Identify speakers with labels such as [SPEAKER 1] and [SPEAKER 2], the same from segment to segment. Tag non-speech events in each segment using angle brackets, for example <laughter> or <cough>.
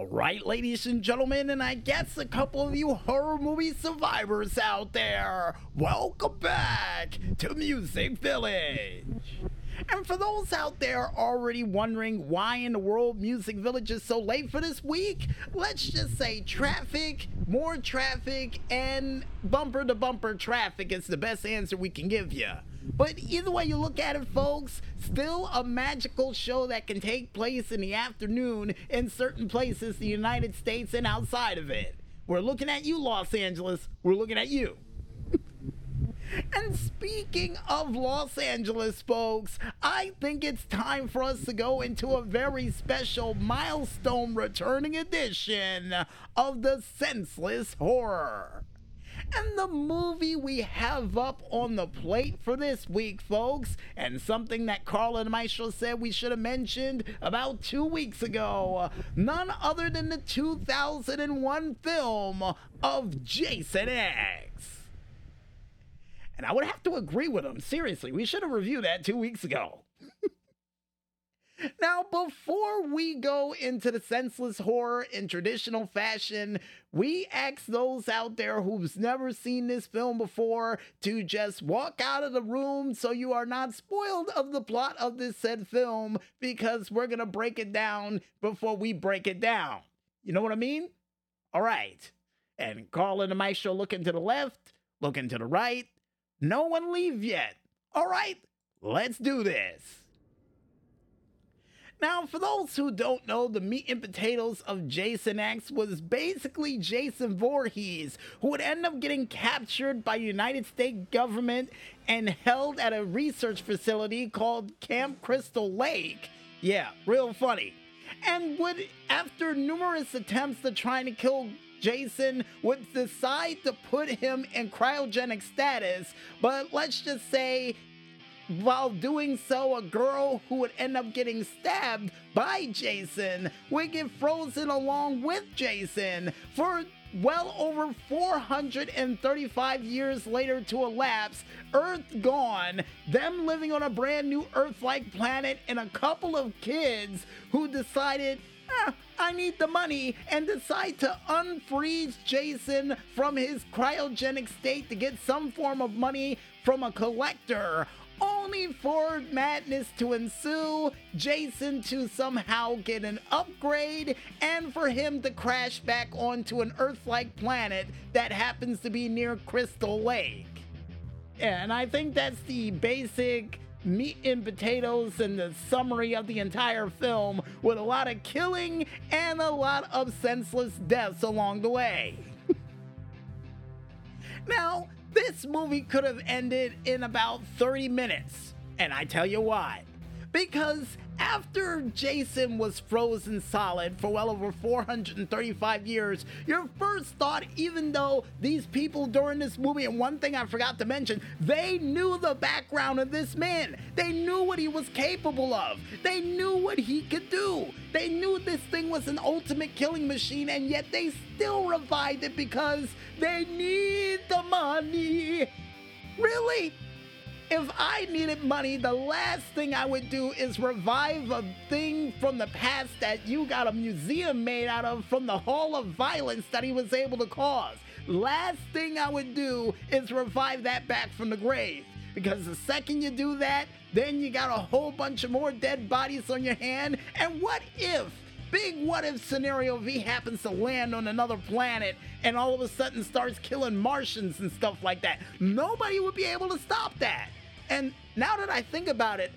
[SPEAKER 1] All right, ladies and gentlemen, and I guess a couple of you horror movie survivors out there, welcome back to Music Village. And for those out there already wondering why in the world Music Village is so late for this week, let's just say traffic, more traffic, and bumper to bumper traffic is the best answer we can give you. But either way you look at it, folks, still a magical show that can take place in the afternoon in certain places, the United States and outside of it. We're looking at you, Los Angeles. We're looking at you. And speaking of Los Angeles, folks, I think it's time for us to go into a very special milestone returning edition of the Senseless Horror. And the movie we have up on the plate for this week, folks, and something that Carl and Maestro said we should have mentioned about two weeks ago, none other than the 2001 film of Jason X. And I would have to agree with him. Seriously, we should have reviewed that two weeks ago. <laughs> Now, before we go into the senseless horror in traditional fashion, we ask those out there who's never seen this film before to just walk out of the room so you are not spoiled of the plot of this said film because we're going to break it down before we break it down. You know what I mean? All right. And Carl and the Maestro looking to the left, looking to the right. No one leave yet. All right, let's do this. Now, for those who don't know, the meat and potatoes of Jason X was basically Jason Voorhees, who would end up getting captured by United States government and held at a research facility called Camp Crystal Lake. Yeah, real funny. And would, after numerous attempts to try to kill Jason would decide to put him in cryogenic status, but let's just say while doing so, a girl who would end up getting stabbed by Jason would get frozen along with Jason for well over 435 years later to elapse, Earth gone, them living on a brand new Earth like planet, and a couple of kids who decided, ah, I need the money, and decide to unfreeze Jason from his cryogenic state to get some form of money from a collector only for madness to ensue, Jason to somehow get an upgrade, and for him to crash back onto an Earth like planet that happens to be near Crystal Lake. And I think that's the basic meat and potatoes and the summary of the entire film with a lot of killing and a lot of senseless deaths along the way. <laughs> now, this movie could have ended in about 30 minutes, and I tell you why. Because after Jason was frozen solid for well over 435 years, your first thought, even though these people during this movie, and one thing I forgot to mention, they knew the background of this man. They knew what he was capable of. They knew what he could do. They knew this thing was an ultimate killing machine, and yet they still revived it because they need the money. Really? If I needed money, the last thing I would do is revive a thing from the past that you got a museum made out of from the Hall of Violence that he was able to cause. Last thing I would do is revive that back from the grave. Because the second you do that, then you got a whole bunch of more dead bodies on your hand. And what if? Big what if scenario V happens to land on another planet and all of a sudden starts killing Martians and stuff like that. Nobody would be able to stop that. And now that I think about it,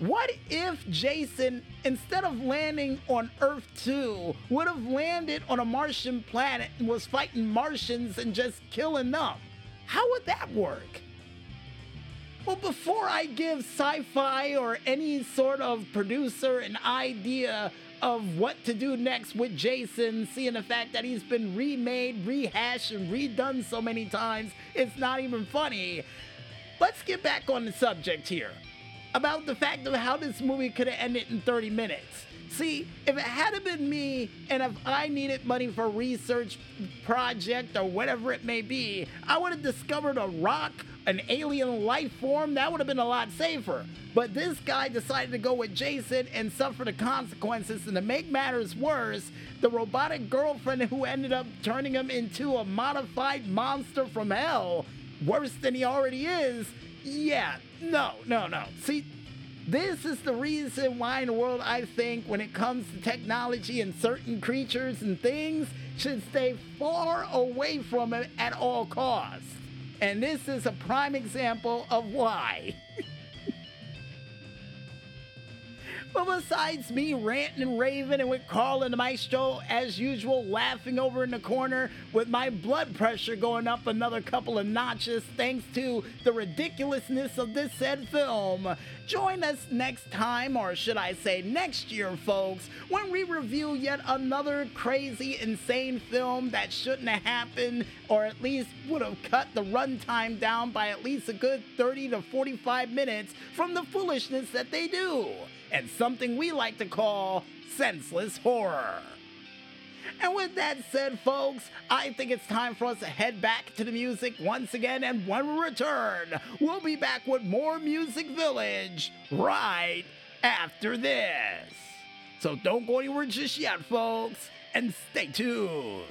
[SPEAKER 1] what if Jason, instead of landing on Earth 2, would have landed on a Martian planet and was fighting Martians and just killing them? How would that work? Well, before I give sci fi or any sort of producer an idea of what to do next with Jason, seeing the fact that he's been remade, rehashed, and redone so many times, it's not even funny let's get back on the subject here about the fact of how this movie could have ended in 30 minutes. See, if it had been me and if I needed money for research project or whatever it may be, I would have discovered a rock, an alien life form. That would have been a lot safer. But this guy decided to go with Jason and suffer the consequences. And to make matters worse, the robotic girlfriend who ended up turning him into a modified monster from hell, worse than he already is. Yeah, no, no, no. See, this is the reason why in the world I think when it comes to technology and certain creatures and things should stay far away from it at all costs. And this is a prime example of why. But besides me ranting and raving and with Carl and maestro, as usual, laughing over in the corner with my blood pressure going up another couple of notches thanks to the ridiculousness of this said film, join us next time, or should I say next year, folks, when we review yet another crazy, insane film that shouldn't have happened, or at least would have cut the runtime down by at least a good 30 to 45 minutes from the foolishness that they do and something we like to call senseless horror. And with that said, folks, I think it's time for us to head back to the music once again. And when we return, we'll be back with more Music Village right after this. So don't go anywhere just yet, folks, and stay tuned.